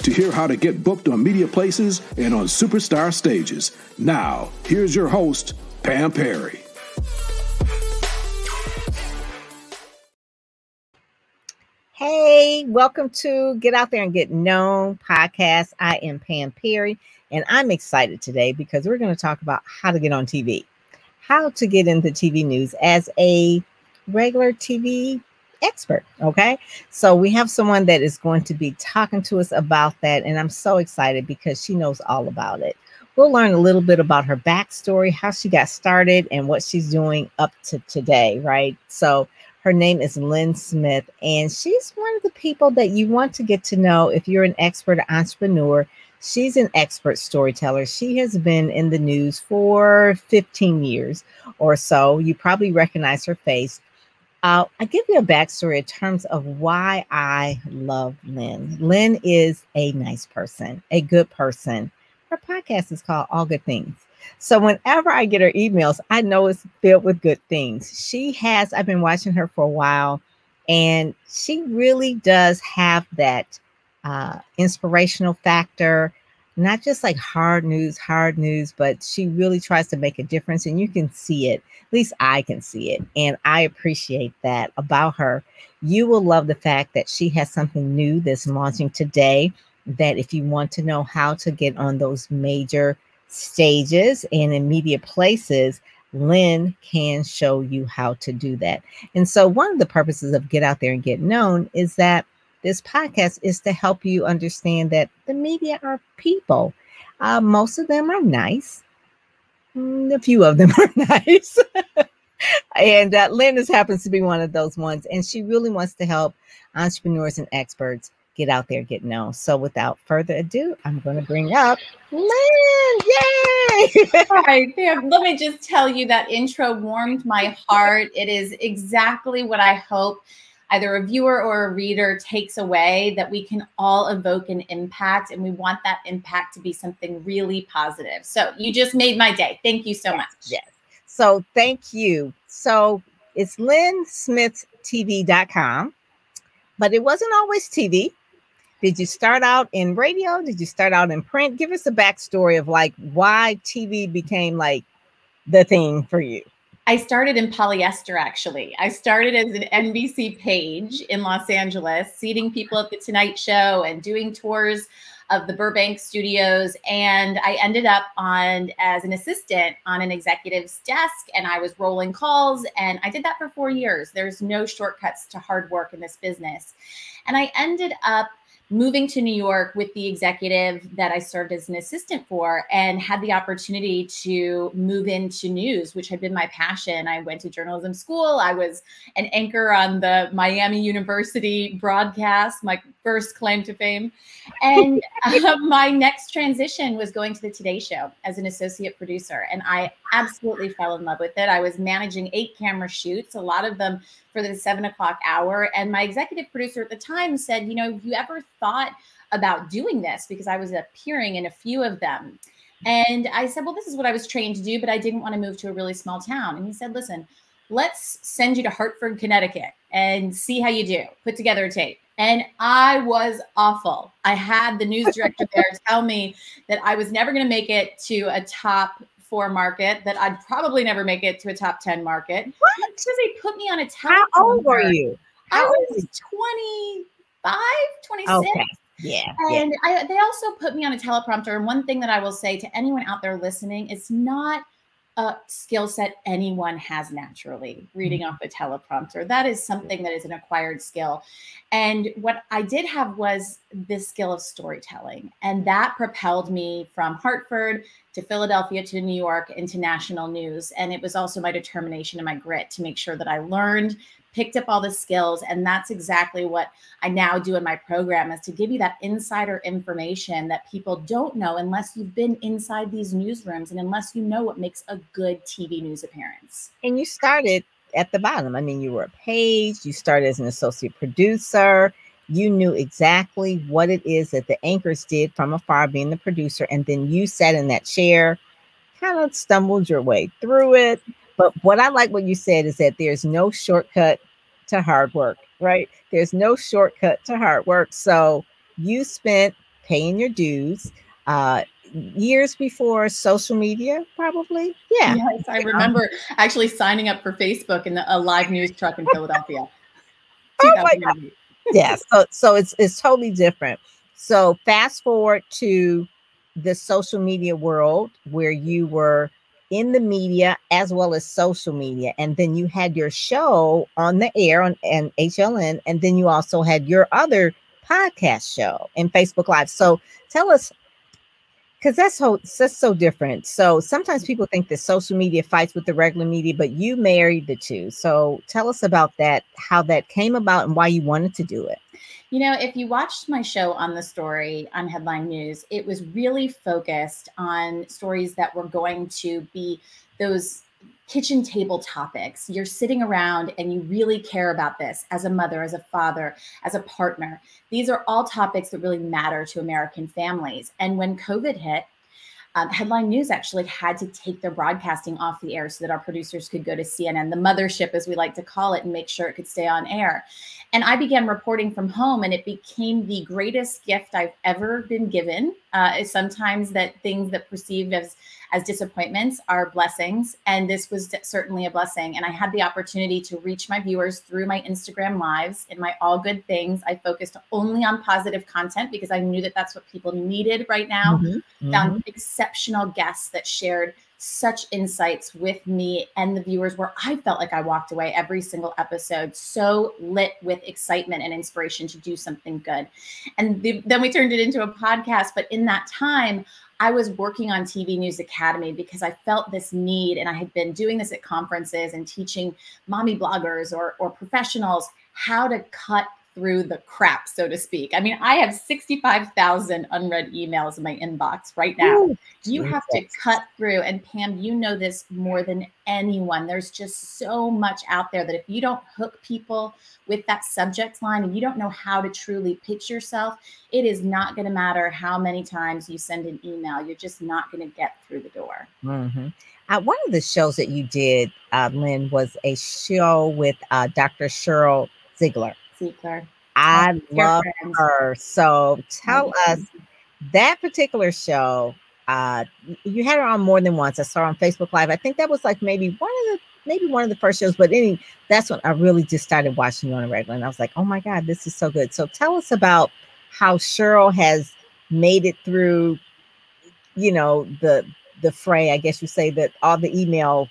to hear how to get booked on media places and on superstar stages. Now, here's your host, Pam Perry. Hey, welcome to Get Out There and Get Known podcast. I am Pam Perry, and I'm excited today because we're going to talk about how to get on TV, how to get into TV news as a regular TV expert. Okay. So we have someone that is going to be talking to us about that. And I'm so excited because she knows all about it. We'll learn a little bit about her backstory, how she got started, and what she's doing up to today. Right. So her name is Lynn Smith, and she's one of the people that you want to get to know if you're an expert entrepreneur. She's an expert storyteller. She has been in the news for 15 years or so. You probably recognize her face. Uh, I give you a backstory in terms of why I love Lynn. Lynn is a nice person, a good person. Her podcast is called All Good Things. So whenever I get her emails, I know it's filled with good things. She has, I've been watching her for a while, and she really does have that uh, inspirational factor not just like hard news, hard news, but she really tries to make a difference and you can see it. At least I can see it. And I appreciate that about her. You will love the fact that she has something new that's launching today. That if you want to know how to get on those major stages and in media places, Lynn can show you how to do that. And so, one of the purposes of Get Out There and Get Known is that this podcast is to help you understand that the media are people. Uh, most of them are nice. Mm, a few of them are nice. and uh, Linda's happens to be one of those ones. And she really wants to help entrepreneurs and experts get out there, get known. So without further ado, I'm going to bring up Lynn. Yay! All right, let me just tell you that intro warmed my heart. It is exactly what I hope either a viewer or a reader takes away that we can all evoke an impact and we want that impact to be something really positive. So you just made my day. Thank you so yes, much. Yes. So thank you. So it's lynnsmithtv.com, but it wasn't always TV. Did you start out in radio? Did you start out in print? Give us a backstory of like why TV became like the thing for you. I started in polyester actually. I started as an NBC page in Los Angeles, seating people at the Tonight Show and doing tours of the Burbank studios. And I ended up on as an assistant on an executive's desk and I was rolling calls. And I did that for four years. There's no shortcuts to hard work in this business. And I ended up moving to New York with the executive that I served as an assistant for and had the opportunity to move into news, which had been my passion. I went to journalism school. I was an anchor on the Miami University broadcast, my first claim to fame. And uh, my next transition was going to the Today Show as an associate producer. And I absolutely fell in love with it. I was managing eight camera shoots, a lot of them for the seven o'clock hour. And my executive producer at the time said, You know, have you ever thought about doing this? Because I was appearing in a few of them. Mm-hmm. And I said, Well, this is what I was trained to do, but I didn't want to move to a really small town. And he said, Listen, let's send you to Hartford, Connecticut and see how you do. Put together a tape. And I was awful. I had the news director there tell me that I was never going to make it to a top four market, that I'd probably never make it to a top 10 market. What? Because they put me on a top. How old were you? How I was 25, 26. Okay. Yeah. And yeah. I, they also put me on a teleprompter. And one thing that I will say to anyone out there listening, it's not a skill set anyone has naturally reading mm-hmm. off a teleprompter. That is something that is an acquired skill. And what I did have was this skill of storytelling. And that propelled me from Hartford to Philadelphia to New York into national news. And it was also my determination and my grit to make sure that I learned, picked up all the skills. And that's exactly what I now do in my program is to give you that insider information that people don't know unless you've been inside these newsrooms and unless you know what makes a good TV news appearance. And you started at the bottom. I mean, you were a page, you started as an associate producer you knew exactly what it is that the anchors did from afar, being the producer, and then you sat in that chair, kind of stumbled your way through it. But what I like what you said is that there's no shortcut to hard work, right? There's no shortcut to hard work. So you spent paying your dues uh, years before social media, probably. Yeah. Yes, I remember actually signing up for Facebook in the, a live news truck in Philadelphia. oh my God yeah so so it's it's totally different so fast forward to the social media world where you were in the media as well as social media and then you had your show on the air on and HLN and then you also had your other podcast show and Facebook live so tell us because that's so that's so different. So sometimes mm-hmm. people think that social media fights with the regular media, but you married the two. So tell us about that, how that came about, and why you wanted to do it. You know, if you watched my show on the story on Headline News, it was really focused on stories that were going to be those kitchen table topics. You're sitting around and you really care about this as a mother, as a father, as a partner. These are all topics that really matter to American families. And when COVID hit, um, Headline News actually had to take their broadcasting off the air so that our producers could go to CNN, the mothership, as we like to call it, and make sure it could stay on air. And I began reporting from home, and it became the greatest gift I've ever been given. Uh, sometimes that things that perceived as as disappointments are blessings. And this was certainly a blessing. And I had the opportunity to reach my viewers through my Instagram lives in my All Good Things. I focused only on positive content because I knew that that's what people needed right now. Mm-hmm. Found mm-hmm. exceptional guests that shared such insights with me and the viewers where I felt like I walked away every single episode so lit with excitement and inspiration to do something good. And the, then we turned it into a podcast. But in that time, I was working on TV News Academy because I felt this need, and I had been doing this at conferences and teaching mommy bloggers or, or professionals how to cut through the crap, so to speak. I mean, I have 65,000 unread emails in my inbox right now. Ooh, you have to cut through. And Pam, you know this more than anyone. There's just so much out there that if you don't hook people with that subject line and you don't know how to truly pitch yourself, it is not going to matter how many times you send an email. You're just not going to get through the door. Mm-hmm. Uh, one of the shows that you did, uh, Lynn, was a show with uh, Dr. Sheryl Ziegler. Ziegler. I love her. So tell us that particular show. Uh, you had her on more than once. I saw her on Facebook Live. I think that was like maybe one of the maybe one of the first shows, but any that's when I really just started watching you on a regular. And I was like, oh my God, this is so good. So tell us about how Sheryl has made it through, you know, the the fray, I guess you say that all the email,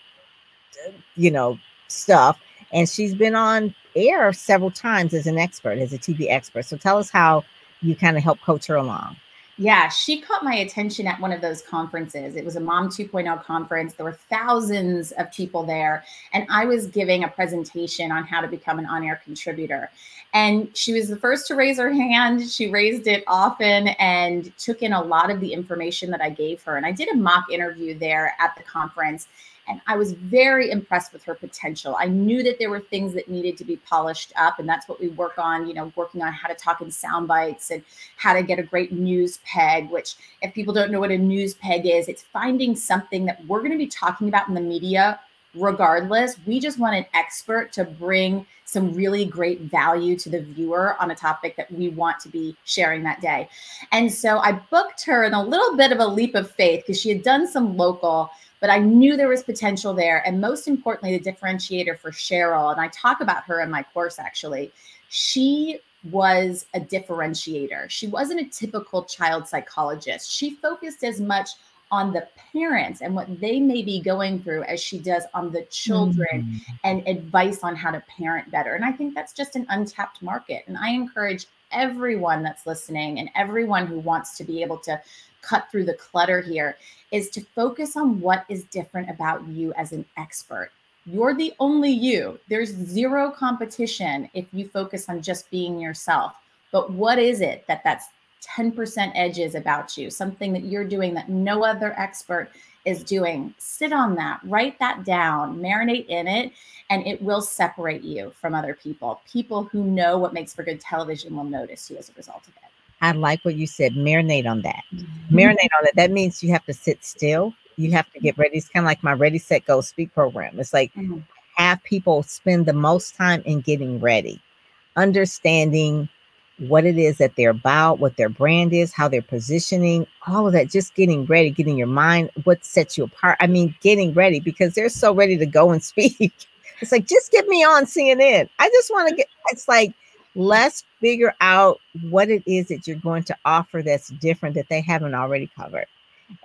you know, stuff. And she's been on air several times as an expert, as a TV expert. So tell us how you kind of help coach her along. Yeah, she caught my attention at one of those conferences. It was a Mom 2.0 conference. There were thousands of people there. And I was giving a presentation on how to become an on air contributor. And she was the first to raise her hand. She raised it often and took in a lot of the information that I gave her. And I did a mock interview there at the conference. And I was very impressed with her potential. I knew that there were things that needed to be polished up. And that's what we work on, you know, working on how to talk in sound bites and how to get a great news peg, which, if people don't know what a news peg is, it's finding something that we're going to be talking about in the media regardless. We just want an expert to bring some really great value to the viewer on a topic that we want to be sharing that day. And so I booked her in a little bit of a leap of faith because she had done some local but I knew there was potential there. And most importantly, the differentiator for Sheryl, and I talk about her in my course actually, she was a differentiator. She wasn't a typical child psychologist. She focused as much on the parents and what they may be going through as she does on the children mm-hmm. and advice on how to parent better. And I think that's just an untapped market. And I encourage everyone that's listening and everyone who wants to be able to cut through the clutter here is to focus on what is different about you as an expert. You're the only you. There's zero competition if you focus on just being yourself. But what is it that that's 10% edges about you, something that you're doing that no other expert is doing? Sit on that, write that down, marinate in it, and it will separate you from other people. People who know what makes for good television will notice you as a result of it. I like what you said. Marinate on that. Mm-hmm. Marinate on that. That means you have to sit still. You have to get ready. It's kind of like my Ready, Set, Go speak program. It's like mm-hmm. have people spend the most time in getting ready, understanding what it is that they're about, what their brand is, how they're positioning, all of that, just getting ready, getting your mind, what sets you apart. I mean, getting ready because they're so ready to go and speak. It's like, just get me on CNN. I just want to get, it's like, let's figure out what it is that you're going to offer that's different that they haven't already covered.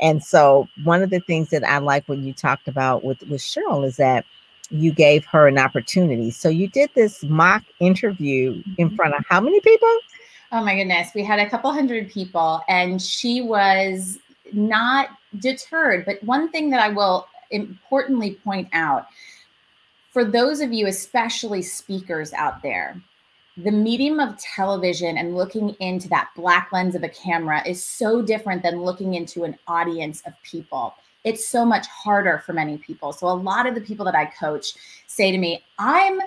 And so, one of the things that I like when you talked about with, with Sheryl is that you gave her an opportunity. So you did this mock interview in mm-hmm. front of how many people? Oh my goodness. We had a couple hundred people, and she was not deterred. But one thing that I will importantly point out for those of you, especially speakers out there, the medium of television and looking into that black lens of a camera is so different than looking into an audience of people it's so much harder for many people. So a lot of the people that I coach say to me, I'm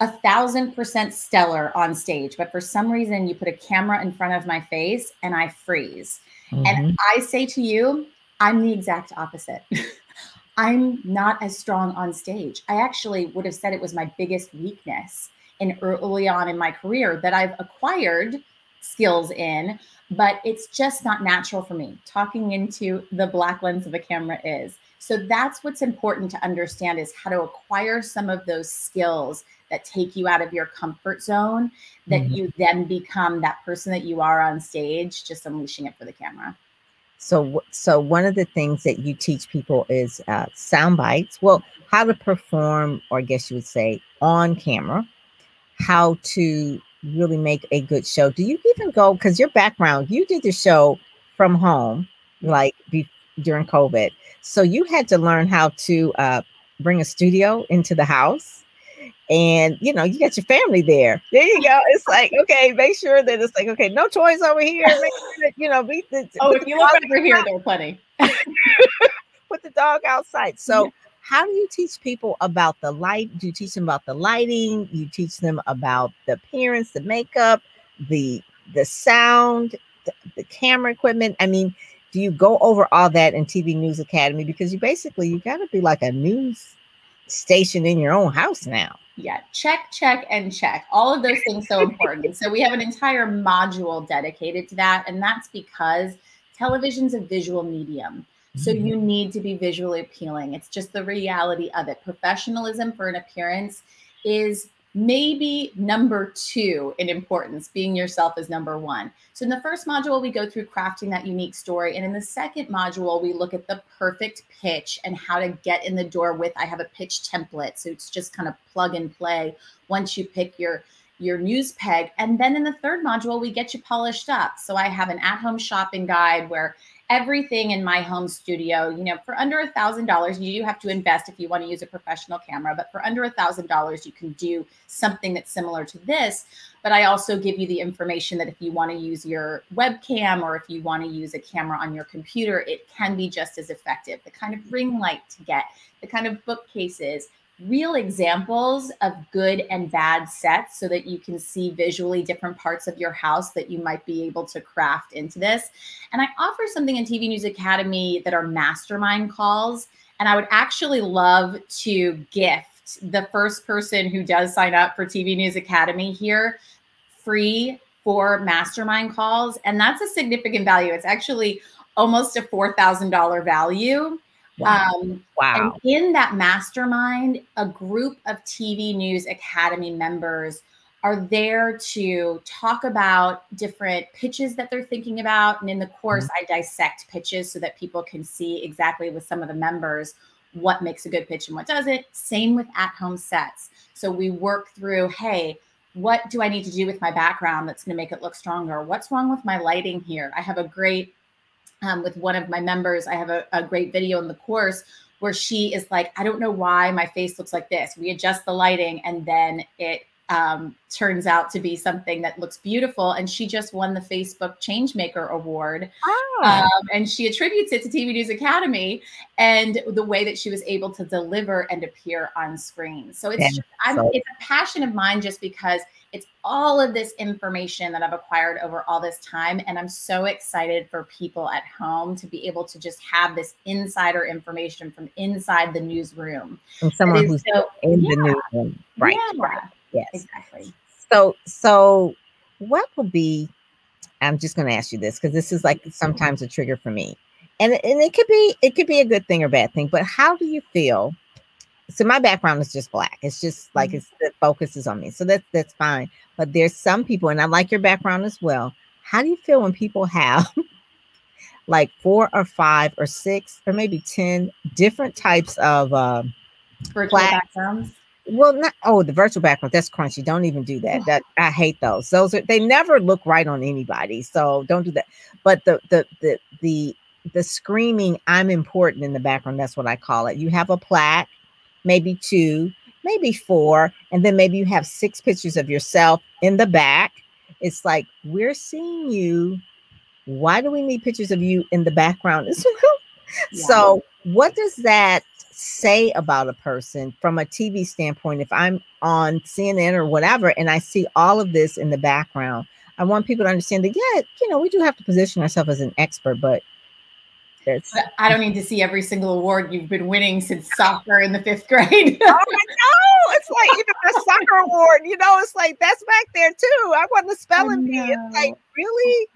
a thousand percent stellar on stage, but for some reason you put a camera in front of my face and I freeze. Mm-hmm. And I say to you, I'm the exact opposite. I'm not as strong on stage. I actually would have said it was my biggest weakness in early on in my career that I've acquired skills in, but it's just not natural for me. Talking into the black lens of a camera is. So that's what's important to understand is how to acquire some of those skills that take you out of your comfort zone that mm-hmm. you then become that person that you are on stage just unleashing it for the camera. So so one of the things that you teach people is uh, sound bites. Well, how to perform or I guess you would say on camera, how to really make a good show. Do you even go because your background, you did the show from home, like be, during COVID, so you had to learn how to uh, bring a studio into the house. And you know, you got your family there. There you go. It's like, okay, make sure that it's like, okay, no toys over here. Make sure that, you know, be the, oh, if you look over here, there are plenty. put the dog outside. So how do you teach people about the light? Do you teach them about the lighting? You teach them about the appearance, the makeup, the the sound, the, the camera equipment. I mean, do you go over all that in TV News Academy? Because you basically you got to be like a news station in your own house now. Yeah, check, check, and check. All of those things so important. so we have an entire module dedicated to that, and that's because television's a visual medium. So you mm-hmm. need to be visually appealing. It's just the reality of it. Professionalism for an appearance is maybe number two in importance. Being yourself is number one. So in the first module, we go through crafting that unique story. And in the second module, we look at the perfect pitch and how to get in the door with I have a pitch template. So it's just kind of plug and play once you pick your your news peg. And then in the third module, we get you polished up. So I have an at-home shopping guide where everything in my home studio. You know for under a thousand dollars you do have to invest if you want to use a professional camera but for under a thousand dollars you can do something that's similar to this. But i also give you the information that if you want to use your webcam or if you want to use a camera on your computer it can be just as effective. The kind of ring light to get the kind of bookcases real examples of good and bad sets so that you can see visually different parts of your house that you might be able to craft into this. And I offer something in TV News Academy that are mastermind calls. And I would actually love to gift the first person who does sign up for TV News Academy here free for mastermind calls. And that's a significant value. It's actually almost a $4,000 value Wow. Um, wow. And in that mastermind, a group of TV News Academy members are there to talk about different pitches that they're thinking about. And in the course, mm-hmm. I dissect pitches so that people can see exactly with some of the members what makes a good pitch and what doesn't. Same with at home sets. So we work through, hey, what do I need to do with my background that's going to make it look stronger? What's wrong with my lighting here? I have a great um, with one of my members. I have a, a great video in the course where she is like, I don't know why my face looks like this. We adjust the lighting and then it um, turns out to be something that looks beautiful. And she just won the Facebook Changemaker Award. Oh. Um, and she attributes it to TV News Academy and the way that she was able to deliver and appear on screen. So it's, just, so- it's a passion of mine just because it's all of this information that I've acquired over all this time. And I'm so excited for people at home to be able to just have this insider information from inside the newsroom. From someone who's so, in yeah. the newsroom. Right. Yeah. right. Yes. Exactly. So, so what would be, I'm just going to ask you this because this is like sometimes a trigger for me. And, and it could be it could be a good thing or bad thing, but how do you feel so my background is just black. It's just like mm-hmm. it's the focus is on me. So that's that's fine. But there's some people, and I like your background as well. How do you feel when people have like four or five or six or maybe ten different types of uh, virtual black, backgrounds? Well, not oh the virtual background. That's crunchy. Don't even do that. That I hate those. Those are they never look right on anybody. So don't do that. But the the the the the screaming I'm important in the background. That's what I call it. You have a plaque maybe two, maybe four, and then maybe you have six pictures of yourself in the back. It's like, we're seeing you. Why do we need pictures of you in the background as well? Yeah. So, what does that say about a person from a TV standpoint? If I'm on CNN or whatever, and I see all of this in the background, I want people to understand that, yeah, you know, we do have to position ourselves as an expert, but I don't need to see every single award you've been winning since soccer in the fifth grade. oh, no, it's like even the soccer award, you know, it's like that's back there too. I won the spelling bee. It's like, really?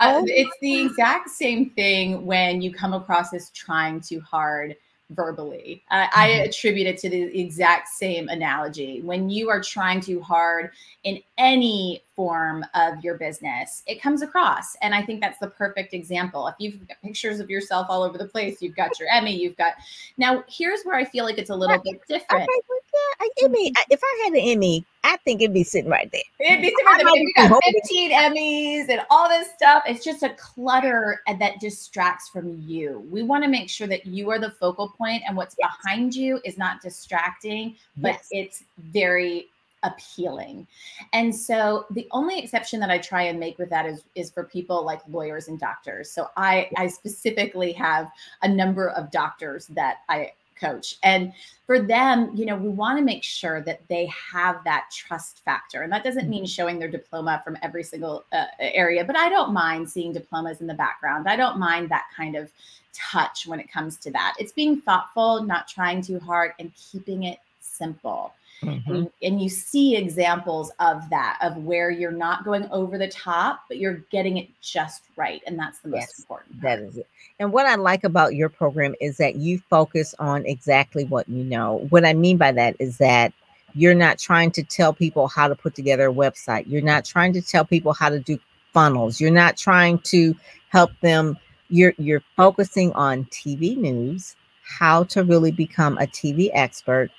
Uh, oh, it's the exact same thing when you come across as trying too hard verbally. Uh, I mm-hmm. attribute it to the exact same analogy. When you are trying too hard in any form of your business, it comes across. And I think that's the perfect example. If you've got pictures of yourself all over the place, you've got your Emmy, you've got. Now, here's where I feel like it's a little bit different. Okay, well, yeah, Emmy. Mm-hmm. If I had an Emmy, I think it'd be sitting right there. It'd be sitting right there. We got 15 Emmys and all this stuff. It's just a clutter that distracts from you. We want to make sure that you are the focal point and what's yes. behind you is not distracting, but yes. it's very appealing. And so the only exception that I try and make with that is is for people like lawyers and doctors. So I I specifically have a number of doctors that I coach. And for them, you know, we want to make sure that they have that trust factor. And that doesn't mean showing their diploma from every single uh, area, but I don't mind seeing diplomas in the background. I don't mind that kind of touch when it comes to that. It's being thoughtful, not trying too hard, and keeping it simple. Mm-hmm. And, and, you see examples of that, of where you're not going over the top, but you're getting it just right. And that's the most important. Part. That is it. And what I like about your program is that you focus on exactly what you know. What I mean by that is that you're not trying to tell people how to put together a website, you're not trying to tell people how to do funnels, you're not trying to help them. You're, you're focusing on TV news, how to really become a TV expert,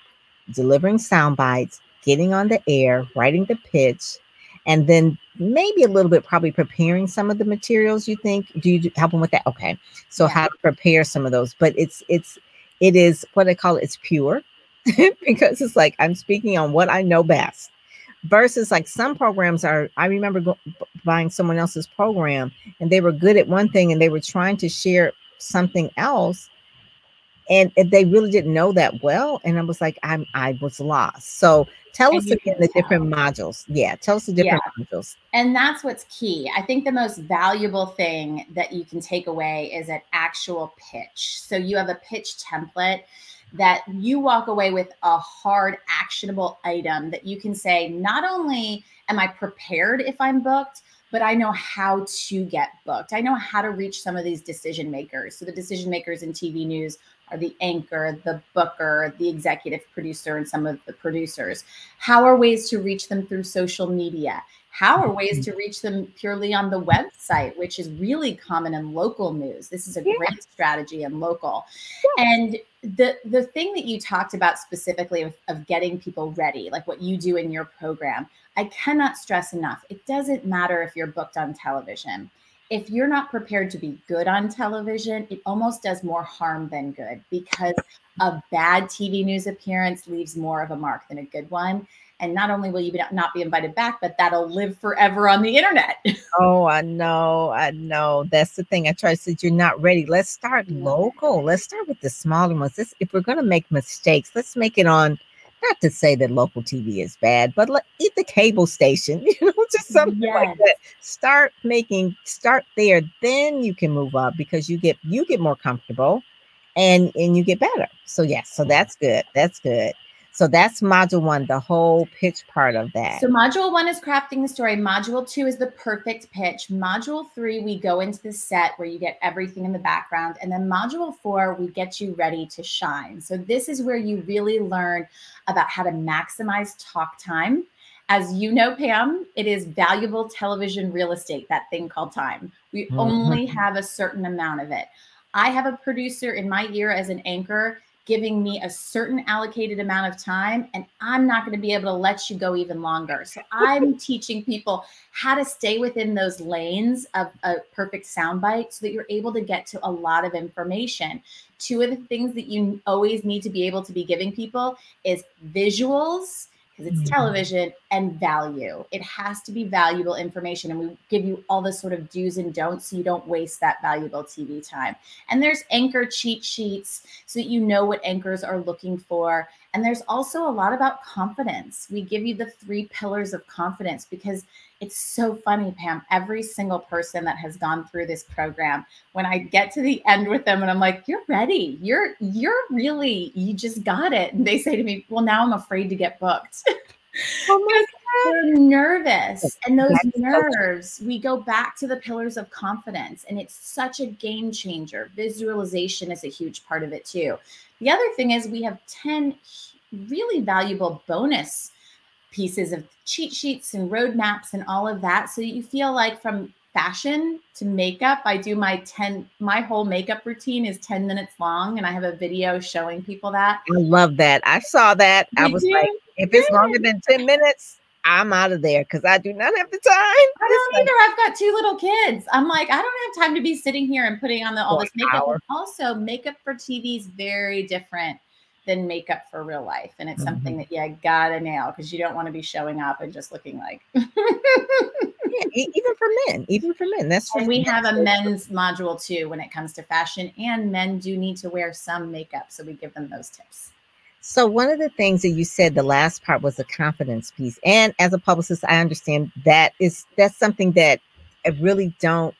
delivering sound bites, getting on the air, writing the pitch, and then maybe a little bit probably preparing some of the materials you think. Do you help them with that? Okay. So how to prepare some of those. But it's it's it is what i call it it's pure because it's like i'm speaking on what i know best versus like some programs are i remember go, buying someone else's program and they were good at one thing and they were trying to share something else and they really didn't know that well and i was like i'm i was lost so tell and us again the tell. different modules yeah tell us the different yeah. modules and that's what's key i think the most valuable thing that you can take away is an actual pitch so you have a pitch template that you walk away with a hard actionable item that you can say not only am i prepared if i'm booked but I know how to get booked. I know how to reach some of these decision makers. So the decision makers in TV news are the anchor, the booker, the executive producer, and some of the producers. How are ways to reach them through social media? How are ways mm-hmm. to reach them purely on the website, which is really common in local news? This is a yeah. great strategy in local. Yeah. And the the thing that you talked about specifically of, of getting people ready, like what you do in your program, I cannot stress enough. It doesn't matter if you're booked on television if you're not prepared to be good on television, it almost does more harm than good because a bad TV news appearance leaves more of a mark than a good one. And not only will you not be invited back, but that'll live forever on the internet. oh, I know. I know. That's the thing. I try to say you're not ready. Let's start local. Let's start with the smaller ones. This, if we're going to make mistakes, let's make it on not to say that local TV is bad, but let, eat the cable station, you know, just something yes. like that. Start making, start there, then you can move up because you get you get more comfortable, and and you get better. So yes, so that's good. That's good. So that's module one, the whole pitch part of that. So module one is crafting the story. Module two is the perfect pitch. Module three, we go into the set where you get everything in the background. And then module four, we get you ready to shine. So this is where you really learn about how to maximize talk time. As you know, Pam, it is valuable television real estate, that thing called time. We mm-hmm. only have a certain amount of it. I have a producer in my ear as an anchor giving me a certain allocated amount of time and I'm not going to be able to let you go even longer. So I'm teaching people how to stay within those lanes of a perfect soundbite so that you're able to get to a lot of information. Two of the things that you always need to be able to be giving people is visuals because it's mm-hmm. television and value. It has to be valuable information. And we give you all the sort of do's and don'ts so you don't waste that valuable TV time. And there's anchor cheat sheets so that you know what anchors are looking for. And there's also a lot about confidence. We give you the three pillars of confidence because it's so funny, Pam. Every single person that has gone through this program, when I get to the end with them and I'm like, you're ready. You're you're really, you just got it. And they say to me, Well, now I'm afraid to get booked. oh my they're nervous. And those nerves, we go back to the pillars of confidence. And it's such a game changer. Visualization is a huge part of it too. The other thing is we have 10 really valuable bonus pieces of cheat sheets and roadmaps and all of that. So that you feel like from fashion to makeup, I do my 10, my whole makeup routine is 10 minutes long. And I have a video showing people that. I love that. I saw that. I was like, if it's longer than 10 minutes, I'm out of there because I do not have the time. I don't either. I've got two little kids. I'm like, I don't have time to be sitting here and putting on the, all this makeup. Also, makeup for TV is very different than makeup for real life. And it's mm-hmm. something that you gotta nail because you don't want to be showing up and just looking like yeah, even for men, even for men. That's and we have a men's module too when it comes to fashion, and men do need to wear some makeup. So we give them those tips. So one of the things that you said the last part was the confidence piece. And as a publicist, I understand that is that's something that I really don't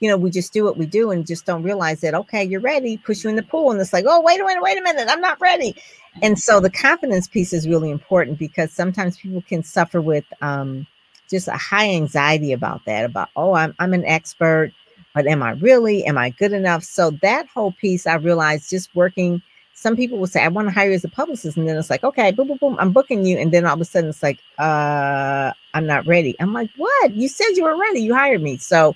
you know, we just do what we do and just don't realize that, okay, you're ready, push you in the pool. And it's like, oh, wait a minute, wait a minute, I'm not ready. And so the confidence piece is really important because sometimes people can suffer with um, just a high anxiety about that, about, oh, I'm, I'm an expert, but am I really? Am I good enough? So that whole piece, I realized just working – some people will say, I want to hire you as a publicist. And then it's like, okay, boom, boom, boom, I'm booking you. And then all of a sudden it's like, uh, I'm not ready. I'm like, what? You said you were ready. You hired me. So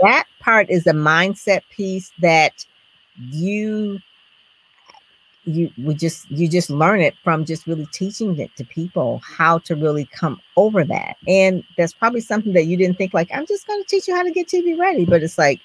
that part is a mindset piece that you you we just you just learn it from just really teaching it to people how to really come over that and that's probably something that you didn't think like i'm just going to teach you how to get tv ready but it's like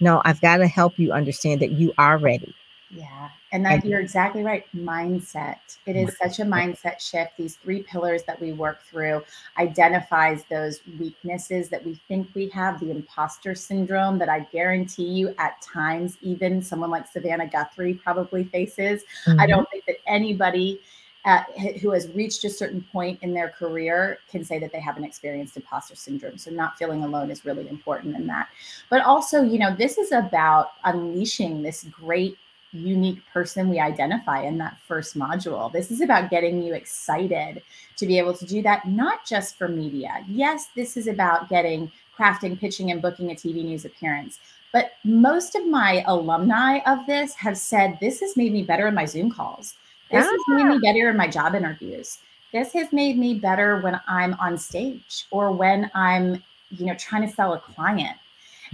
no i've got to help you understand that you are ready yeah. And that you're exactly right. Mindset. It is such a mindset shift. These three pillars that we work through identifies those weaknesses that we think we have, the imposter syndrome that I guarantee you at times, even someone like Savannah Guthrie probably faces. Mm-hmm. I don't think that anybody uh, who has reached a certain point in their career can say that they haven't experienced imposter syndrome. So not feeling alone is really important in that. But also, you know, this is about unleashing this great unique person we identify in that first module. This is about getting you excited to be able to do that, not just for media. Yes, this is about getting crafting, pitching, and booking a TV news appearance. But most of my alumni of this have said this has made me better in my Zoom calls. This has made me ah. better in my job interviews. This has made me better when I'm on stage or when I'm, you know, trying to sell a client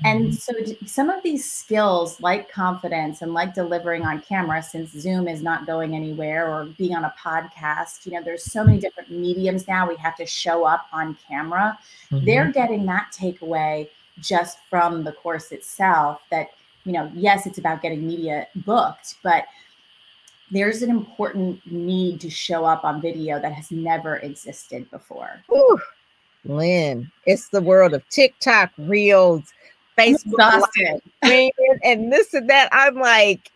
and mm-hmm. so some of these skills like confidence and like delivering on camera, since Zoom is not going anywhere or being on a podcast, you know, there's so many different mediums now we have to show up on camera. Mm-hmm. They're getting that takeaway just from the course itself that you know yes it's about getting media booked but there's an important need to show up on video that has never existed before Ooh, lynn it's the world of tiktok reels facebook and this and that i'm like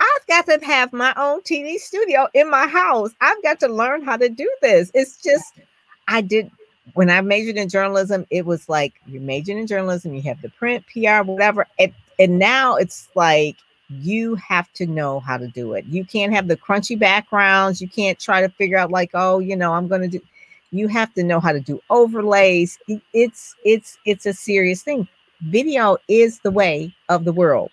I've got to have my own TV studio in my house. I've got to learn how to do this. It's just, I did, when I majored in journalism, it was like you majored in journalism, you have the print, PR, whatever. And, and now it's like you have to know how to do it. You can't have the crunchy backgrounds. You can't try to figure out, like, oh, you know, I'm going to do, you have to know how to do overlays. It's, it's, it's a serious thing. Video is the way of the world.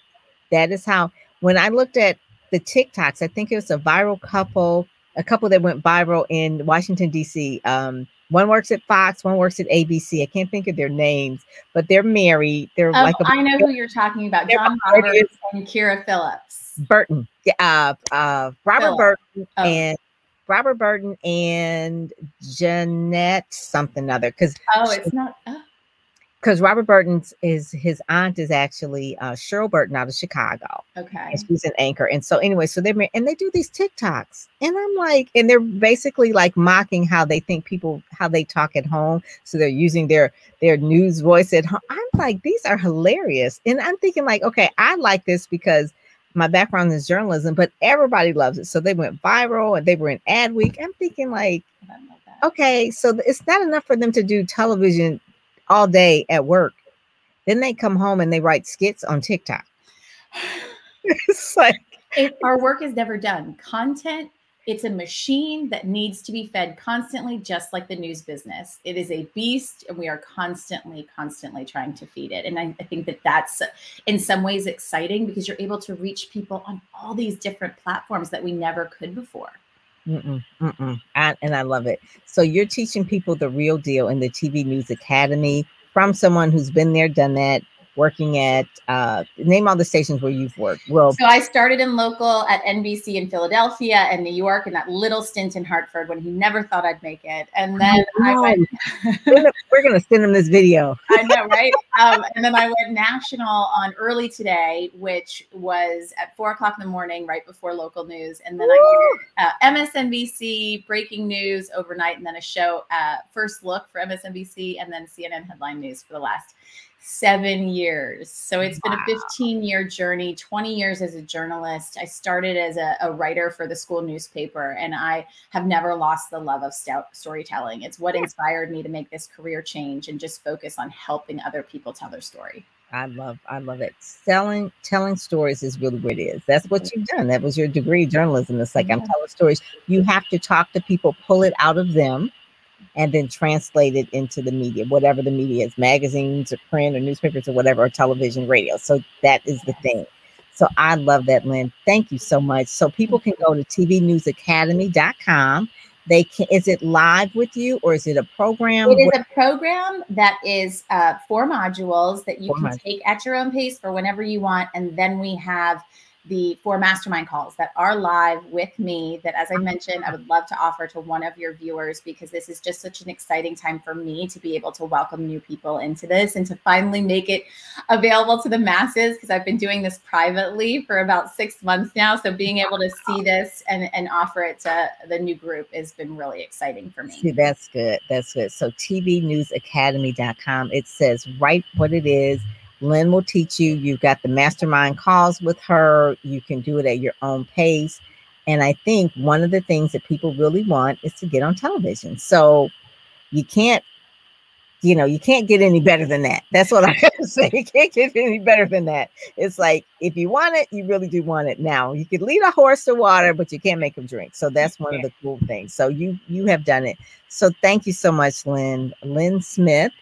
That is how when I looked at the TikToks, I think it was a viral couple, a couple that went viral in Washington, D.C. Um, one works at Fox, one works at ABC. I can't think of their names, but they're married. They're oh, like a, I know who you're talking about, John Roberts and Kyra Phillips. Burton. Uh, uh, Robert Phillips. Burton oh. and Robert Burton and Jeanette something other. Because oh, it's not. Oh because Robert Burton's is his aunt is actually uh, Cheryl Burton out of Chicago. Okay, she's an anchor, and so anyway, so they and they do these TikToks, and I'm like, and they're basically like mocking how they think people how they talk at home, so they're using their their news voice at home. I'm like, these are hilarious, and I'm thinking like, okay, I like this because my background is journalism, but everybody loves it, so they went viral and they were in Adweek. I'm thinking like. Okay, so it's not enough for them to do television all day at work. Then they come home and they write skits on TikTok. it's like it, our work is never done. Content, it's a machine that needs to be fed constantly, just like the news business. It is a beast, and we are constantly, constantly trying to feed it. And I, I think that that's in some ways exciting because you're able to reach people on all these different platforms that we never could before. Mm-mm, mm-mm. I, and I love it. So you're teaching people the real deal in the TV News Academy from someone who's been there, done that, working at uh, name all the stations where you've worked. Well, so I started in local at NBC in Philadelphia and New York, and that little stint in Hartford when he never thought I'd make it. And then oh, I went. we're gonna send him this video. I know, right? Um, and then I went national on early today, which was at four o'clock in the morning, right before local news, and then Woo! I did uh, MSNBC breaking news overnight, and then a show, uh, first look for MSNBC, and then CNN headline news for the last seven years. So it's wow. been a 15 year journey, 20 years as a journalist. I started as a, a, writer for the school newspaper, and I have never lost the love of stout storytelling. It's what inspired me to make this career change and just focus on helping other people tell their story. I love, I love it. Selling, telling stories is really what it is. That's what you've done. That was your degree, journalism. It's like yeah. I'm telling stories. You have to talk to people, pull it out of them, and then translate it into the media, whatever the media is, magazines or print or newspapers or whatever, or television, radio. So that is the thing. So I love that, Lynn. Thank you so much. So people can go to tvnewsacademy.com. They can is it live with you or is it a program? It is a program that is uh, four modules that you four can modules. take at your own pace for whenever you want. And then we have the four mastermind calls that are live with me that as i mentioned i would love to offer to one of your viewers because this is just such an exciting time for me to be able to welcome new people into this and to finally make it available to the masses because i've been doing this privately for about six months now. So being able to see this and, and offer it to the new group has been really exciting for me. See, that's good. That's good. So tvnewsacademy.com it says write what it is Lynn will teach you. You've got the mastermind calls with her. You can do it at your own pace. And I think one of the things that people really want is to get on television. So you can't, you know, you can't get any better than that. That's what I have to say. You can't get any better than that. It's like if you want it, you really do want it. Now you could lead a horse to water, but you can't make him drink. So that's one of the cool things. So you you have done it. So thank you so much, Lynn. Lynn Smith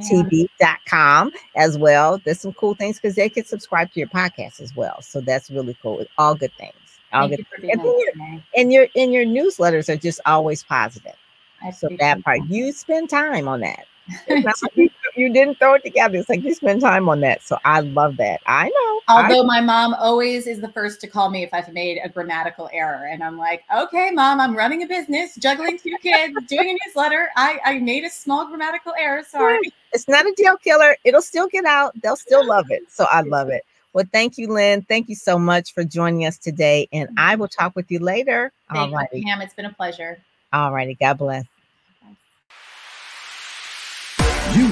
TV.com as well. There's some cool things because they can subscribe to your podcast as well. So that's really cool. All good things. All Thank good things. And, your, and your and your newsletters are just always positive. So that part, you spend time on that. you, you, didn't throw it together. It's like you spend time on that. So I love that. I know. Although I, my mom always is the first to call me if I've made a grammatical error. And I'm like, okay, mom, I'm running a business, juggling two kids, doing a newsletter. I, I made a small grammatical error. Sorry. it's not a deal killer. It'll still get out. They'll still love it. So I love it. Well, thank you, Lynn. Thank you so much for joining us today. And mm-hmm. I will talk with you later. Thank All righty. Pam. It's been a pleasure. All righty. God bless.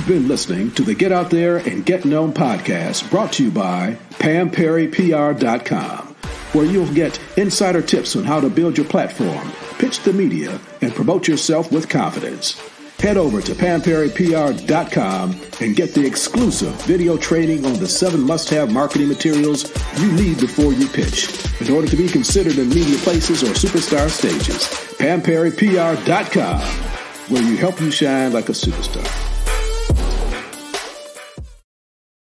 Been listening to the Get Out There and Get Known podcast brought to you by PamPerryPR.com, where you'll get insider tips on how to build your platform, pitch the media, and promote yourself with confidence. Head over to PamPerryPR.com and get the exclusive video training on the seven must have marketing materials you need before you pitch in order to be considered in media places or superstar stages. PamPerryPR.com, where you help you shine like a superstar.